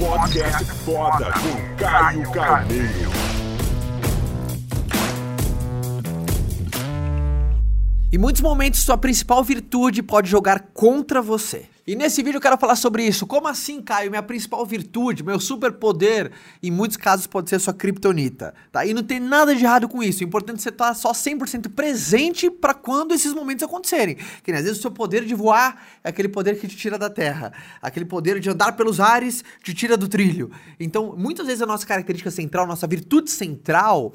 Podcast foda com Caio Carneiro. Em muitos momentos, sua principal virtude pode jogar contra você. E nesse vídeo eu quero falar sobre isso. Como assim, Caio? Minha principal virtude, meu superpoder, em muitos casos pode ser sua kriptonita, tá? E não tem nada de errado com isso. O importante é você estar só 100% presente para quando esses momentos acontecerem. Que às vezes o seu poder de voar é aquele poder que te tira da terra, aquele poder de andar pelos ares te tira do trilho. Então, muitas vezes a nossa característica central, nossa virtude central,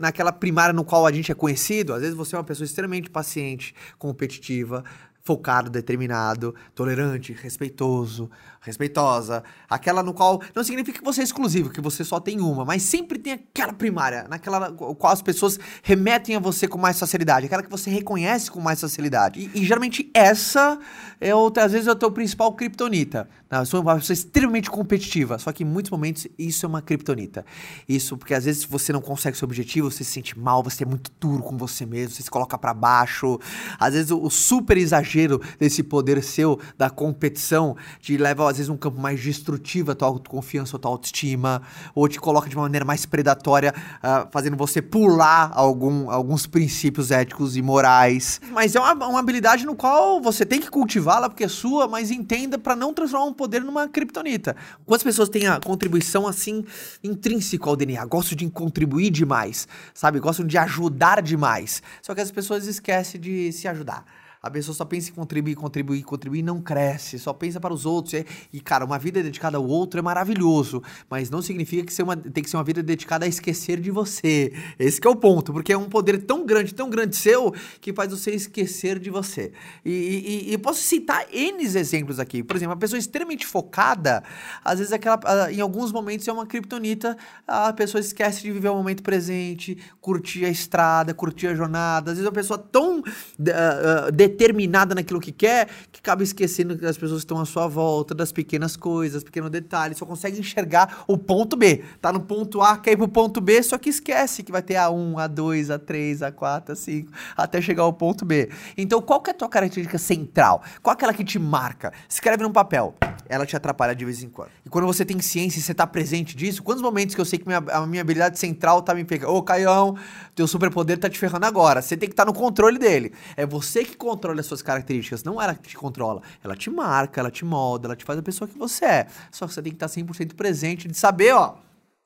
naquela primária no qual a gente é conhecido, às vezes você é uma pessoa extremamente paciente, competitiva, focado, determinado, tolerante, respeitoso, respeitosa, aquela no qual não significa que você é exclusivo, que você só tem uma, mas sempre tem aquela primária, naquela qual as pessoas remetem a você com mais facilidade, aquela que você reconhece com mais facilidade. E, e geralmente essa é o, às vezes é o teu principal kriptonita. Né? Eu sou uma pessoa extremamente competitiva, só que em muitos momentos isso é uma kriptonita. Isso porque às vezes você não consegue seu objetivo, você se sente mal, você é muito duro com você mesmo, você se coloca para baixo. Às vezes o, o super exagero exagero desse poder seu da competição te leva, às vezes, um campo mais destrutivo a tua autoconfiança, a tua autoestima, ou te coloca de uma maneira mais predatória, uh, fazendo você pular algum, alguns princípios éticos e morais. Mas é uma, uma habilidade no qual você tem que cultivá-la porque é sua, mas entenda para não transformar um poder numa criptonita. Quantas pessoas têm a contribuição assim intrínseca ao DNA? Gostam de contribuir demais, sabe? Gostam de ajudar demais. Só que as pessoas esquecem de se ajudar. A pessoa só pensa em contribuir, contribuir, contribuir, não cresce, só pensa para os outros. É, e, cara, uma vida dedicada ao outro é maravilhoso, mas não significa que uma, tem que ser uma vida dedicada a esquecer de você. Esse é o ponto, porque é um poder tão grande, tão grande seu, que faz você esquecer de você. E, e, e posso citar N exemplos aqui. Por exemplo, uma pessoa extremamente focada, às vezes aquela, em alguns momentos é uma criptonita, a pessoa esquece de viver o momento presente, curtir a estrada, curtir a jornada. Às vezes uma pessoa tão uh, uh, determinada naquilo que quer, que acaba esquecendo que as pessoas estão à sua volta, das pequenas coisas, pequenos detalhes, só consegue enxergar o ponto B. Tá no ponto A, quer ir pro ponto B, só que esquece que vai ter A1, A2, A3, A4, A5, até chegar ao ponto B. Então, qual que é a tua característica central? Qual é aquela que te marca? Escreve num papel. Ela te atrapalha de vez em quando. E quando você tem ciência e você tá presente disso, quantos momentos que eu sei que minha, a minha habilidade central tá me pegando? Ô, Caião, teu superpoder tá te ferrando agora. Você tem que estar tá no controle dele. É você que controla as suas características, não ela que te controla. Ela te marca, ela te molda, ela te faz a pessoa que você é. Só que você tem que estar 100% presente de saber, ó,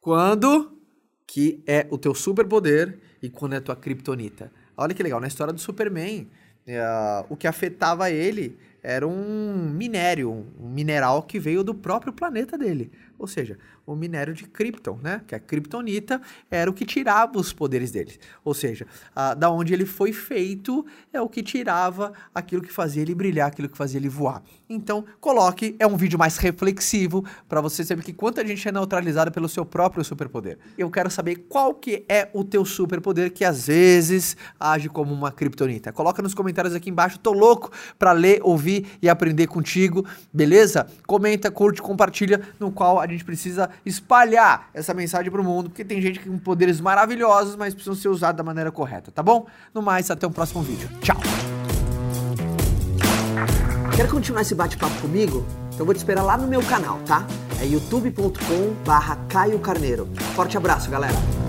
quando que é o teu superpoder e quando é a tua kriptonita. Olha que legal, na história do Superman, uh, o que afetava ele era um minério, um mineral que veio do próprio planeta dele. Ou seja, o minério de Krypton, né? Que a Kryptonita era o que tirava os poderes dele. Ou seja, a, da onde ele foi feito é o que tirava aquilo que fazia ele brilhar, aquilo que fazia ele voar. Então, coloque, é um vídeo mais reflexivo para você saber que quanta gente é neutralizada pelo seu próprio superpoder. Eu quero saber qual que é o teu superpoder que às vezes age como uma Kryptonita. Coloca nos comentários aqui embaixo. Tô louco para ler, ouvir e aprender contigo, beleza? Comenta, curte, compartilha, no qual a gente precisa espalhar essa mensagem pro mundo, porque tem gente com poderes maravilhosos, mas precisam ser usados da maneira correta, tá bom? No mais, até o próximo vídeo. Tchau! Quer continuar esse bate-papo comigo? Então vou te esperar lá no meu canal, tá? É youtube.com barra Caio Carneiro. Forte abraço, galera!